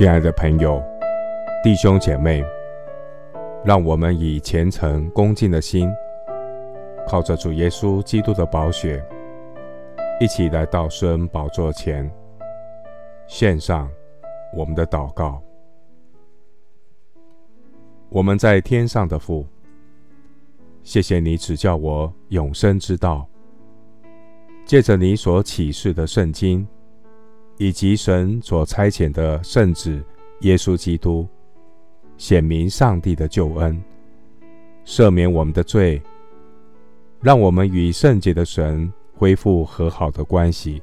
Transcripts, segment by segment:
亲爱的朋友、弟兄姐妹，让我们以虔诚恭敬的心，靠着主耶稣基督的宝血，一起来到施恩宝座前，献上我们的祷告。我们在天上的父，谢谢你指教我永生之道，借着你所启示的圣经。以及神所差遣的圣子耶稣基督，显明上帝的救恩，赦免我们的罪，让我们与圣洁的神恢复和好的关系。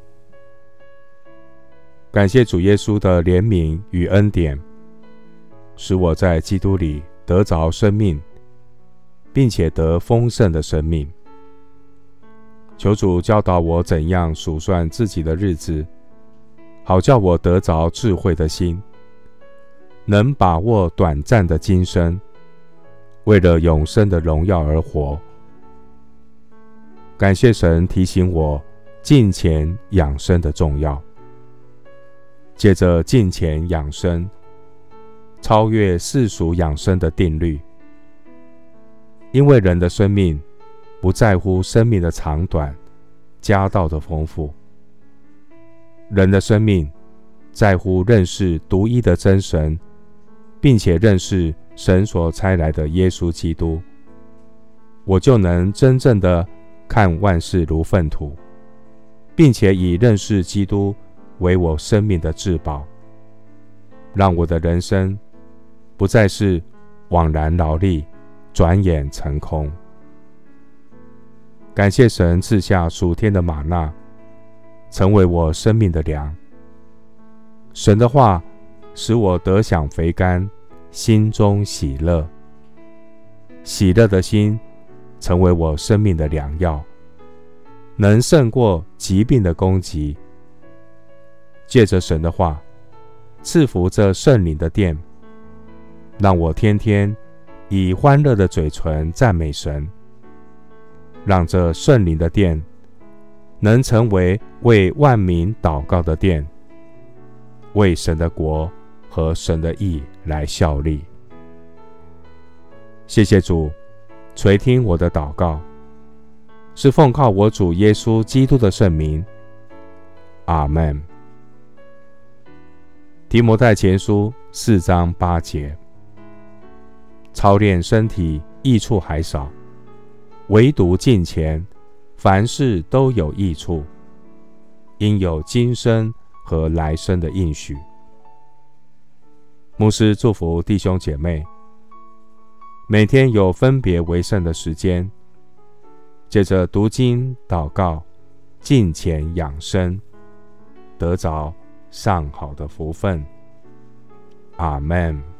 感谢主耶稣的怜悯与恩典，使我在基督里得着生命，并且得丰盛的生命。求主教导我怎样数算自己的日子。好叫我得着智慧的心，能把握短暂的今生，为了永生的荣耀而活。感谢神提醒我敬虔养生的重要。借着敬虔养生，超越世俗养生的定律。因为人的生命不在乎生命的长短，家道的丰富。人的生命在乎认识独一的真神，并且认识神所差来的耶稣基督，我就能真正的看万事如粪土，并且以认识基督为我生命的至宝，让我的人生不再是枉然劳力，转眼成空。感谢神赐下属天的吗哪。成为我生命的粮。神的话使我得享肥甘，心中喜乐。喜乐的心成为我生命的良药，能胜过疾病的攻击。借着神的话，赐福这圣灵的殿，让我天天以欢乐的嘴唇赞美神，让这圣灵的殿。能成为为万民祷告的殿，为神的国和神的义来效力。谢谢主垂听我的祷告，是奉靠我主耶稣基督的圣名。阿门。提摩太前书四章八节：操练身体益处还少，唯独敬虔。凡事都有益处，因有今生和来生的应许。牧师祝福弟兄姐妹，每天有分别为圣的时间，借着读经、祷告、敬虔养生，得着上好的福分。阿门。